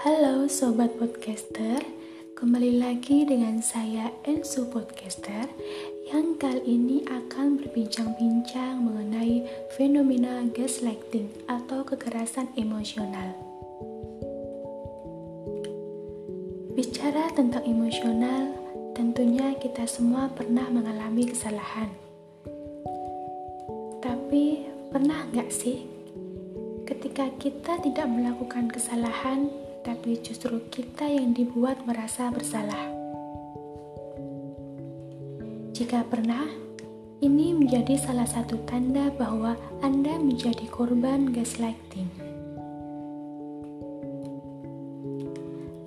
Halo sobat podcaster, kembali lagi dengan saya Ensu Podcaster yang kali ini akan berbincang-bincang mengenai fenomena gaslighting atau kekerasan emosional. Bicara tentang emosional, tentunya kita semua pernah mengalami kesalahan. Tapi pernah nggak sih ketika kita tidak melakukan kesalahan tapi justru kita yang dibuat merasa bersalah. Jika pernah, ini menjadi salah satu tanda bahwa Anda menjadi korban gaslighting.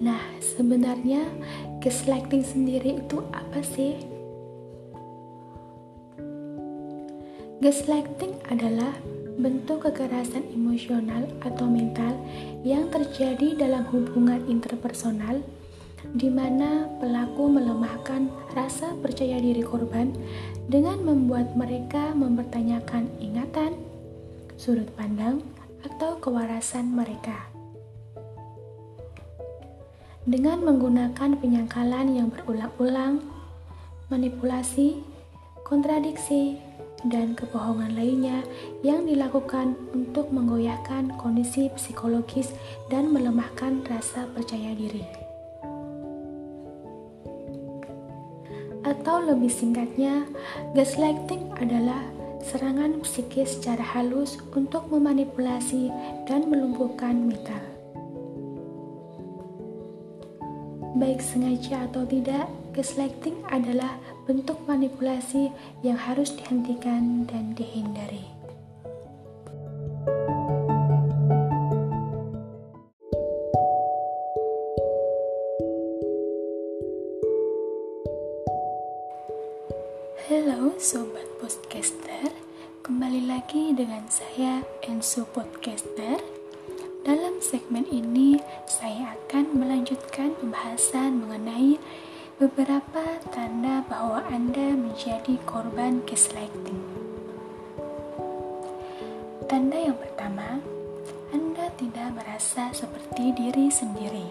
Nah, sebenarnya gaslighting sendiri itu apa sih? Gaslighting adalah bentuk kekerasan emosional atau mental yang terjadi dalam hubungan interpersonal di mana pelaku melemahkan rasa percaya diri korban dengan membuat mereka mempertanyakan ingatan, sudut pandang, atau kewarasan mereka. Dengan menggunakan penyangkalan yang berulang-ulang, manipulasi, kontradiksi, dan kebohongan lainnya yang dilakukan untuk menggoyahkan kondisi psikologis dan melemahkan rasa percaya diri. Atau lebih singkatnya, gaslighting adalah serangan psikis secara halus untuk memanipulasi dan melumpuhkan mental. Baik sengaja atau tidak, gaslighting adalah bentuk manipulasi yang harus dihentikan dan dihindari. Halo sobat podcaster, kembali lagi dengan saya Enso Podcaster. Dalam segmen ini, saya akan melanjutkan pembahasan mengenai beberapa tanda bahwa Anda menjadi korban gaslighting. Tanda yang pertama, Anda tidak merasa seperti diri sendiri.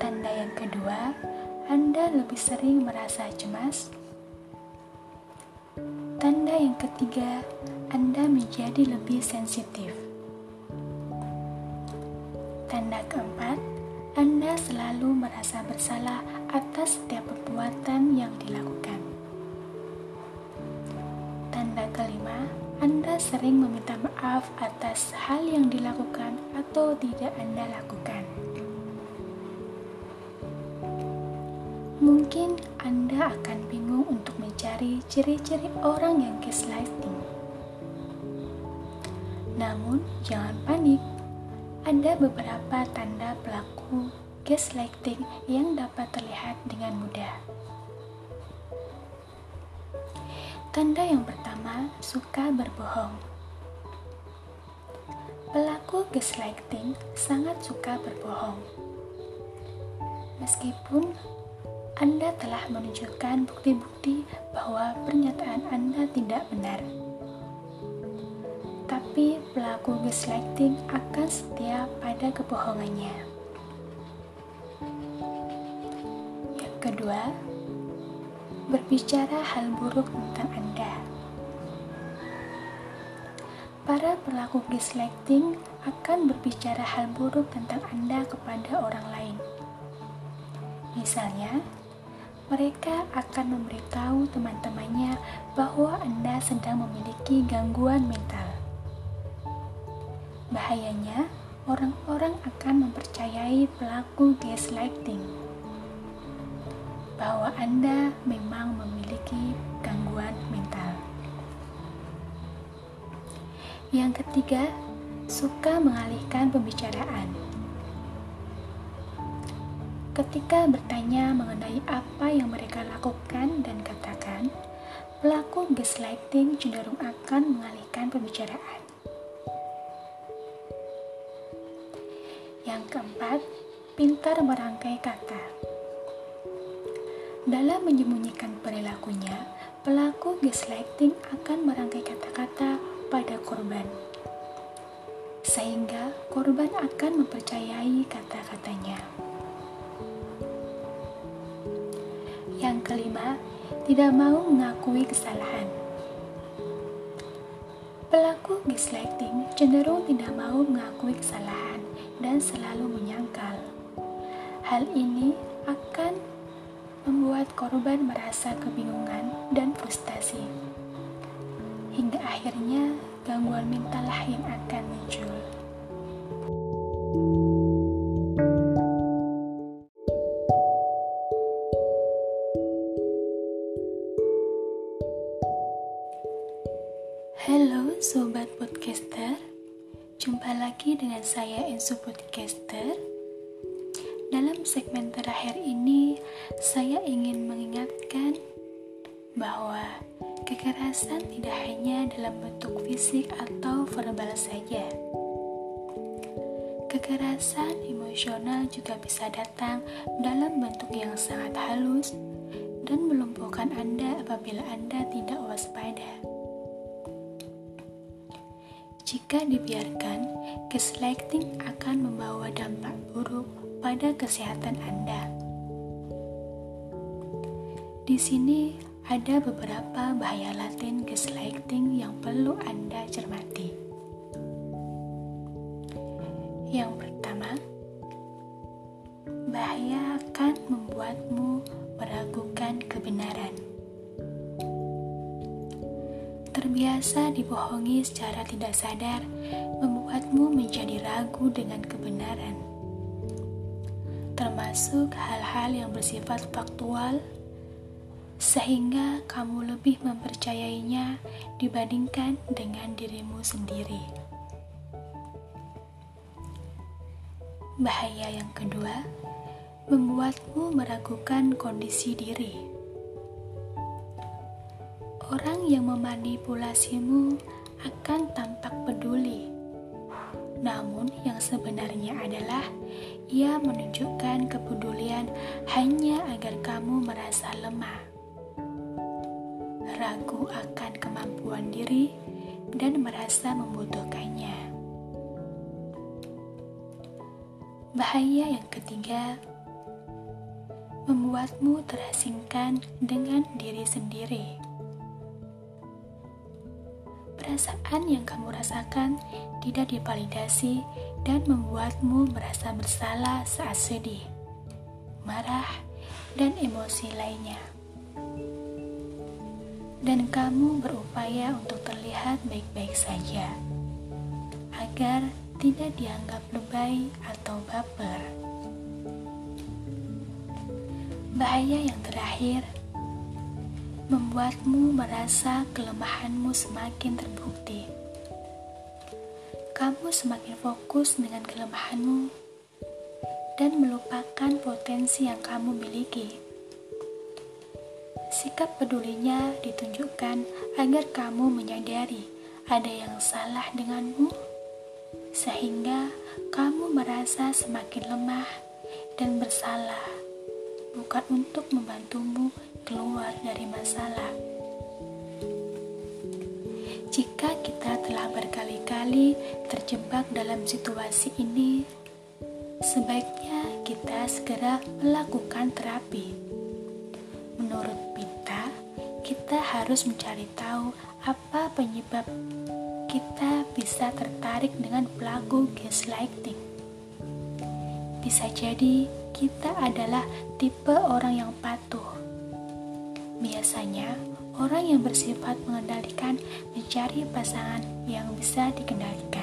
Tanda yang kedua, Anda lebih sering merasa cemas. Tanda yang ketiga, Anda menjadi lebih sensitif. Sering meminta maaf atas hal yang dilakukan atau tidak Anda lakukan. Mungkin Anda akan bingung untuk mencari ciri-ciri orang yang gaslighting. Namun, jangan panik ada beberapa tanda pelaku gaslighting yang dapat terlihat dengan mudah. Tanda yang pertama, berbohong. Pelaku gaslighting sangat suka berbohong. Meskipun Anda telah menunjukkan bukti-bukti bahwa pernyataan Anda tidak benar tapi pelaku gaslighting akan setia pada kebohongannya. Yang kedua, berbicara hal buruk tentang Anda. Para pelaku gaslighting akan berbicara hal buruk tentang Anda kepada orang lain. Misalnya, mereka akan memberitahu teman-temannya bahwa Anda sedang memiliki gangguan mental. Bahayanya, orang-orang akan mempercayai pelaku gaslighting bahwa Anda memang memiliki gangguan mental. Yang ketiga, suka mengalihkan pembicaraan. Ketika bertanya mengenai apa yang mereka lakukan dan katakan, pelaku gaslighting cenderung akan mengalihkan pembicaraan. Yang keempat, pintar merangkai kata. Dalam menyembunyikan perilakunya, pelaku gaslighting akan merangkai kata-kata pada korban. sehingga korban akan mempercayai kata-katanya. Yang kelima, tidak mau mengakui kesalahan. Pelaku gaslighting cenderung tidak mau mengakui kesalahan dan selalu menyangkal. Hal ini akan membuat korban merasa kebingungan dan frustasi. Hingga akhirnya gangguan mental yang akan muncul. Halo Sobat Podcaster Jumpa lagi dengan saya Ensu Podcaster Dalam segmen terakhir ini Saya ingin mengingatkan Bahwa Kekerasan tidak hanya dalam bentuk fisik atau verbal saja Kekerasan emosional juga bisa datang dalam bentuk yang sangat halus dan melumpuhkan Anda apabila Anda tidak waspada. Jika dibiarkan, gaslighting akan membawa dampak buruk pada kesehatan Anda. Di sini ada beberapa bahaya laten gaslighting yang perlu Anda cermati. Yang pertama, bahaya akan membuatmu meragukan kebenaran terbiasa dibohongi secara tidak sadar membuatmu menjadi ragu dengan kebenaran, termasuk hal-hal yang bersifat faktual, sehingga kamu lebih mempercayainya dibandingkan dengan dirimu sendiri. Bahaya yang kedua, membuatmu meragukan kondisi diri. Orang yang memanipulasimu akan tampak peduli. Namun, yang sebenarnya adalah ia menunjukkan kepedulian hanya agar kamu merasa lemah, ragu akan kemampuan diri, dan merasa membutuhkannya. Bahaya yang ketiga membuatmu terasingkan dengan diri sendiri. Perasaan yang kamu rasakan tidak divalidasi dan membuatmu merasa bersalah saat sedih, marah, dan emosi lainnya. Dan kamu berupaya untuk terlihat baik-baik saja, agar tidak dianggap lebay atau baper. Bahaya yang terakhir membuatmu merasa kelemahanmu semakin terbukti. Kamu semakin fokus dengan kelemahanmu dan melupakan potensi yang kamu miliki. Sikap pedulinya ditunjukkan agar kamu menyadari ada yang salah denganmu, sehingga kamu merasa semakin lemah dan bersalah, bukan untuk membantumu keluar dari masalah. Jika kita telah berkali-kali terjebak dalam situasi ini, sebaiknya kita segera melakukan terapi. Menurut kita harus mencari tahu apa penyebab kita bisa tertarik dengan pelaku gaslighting. Bisa jadi kita adalah tipe orang yang patuh Biasanya, orang yang bersifat mengendalikan mencari pasangan yang bisa dikendalikan.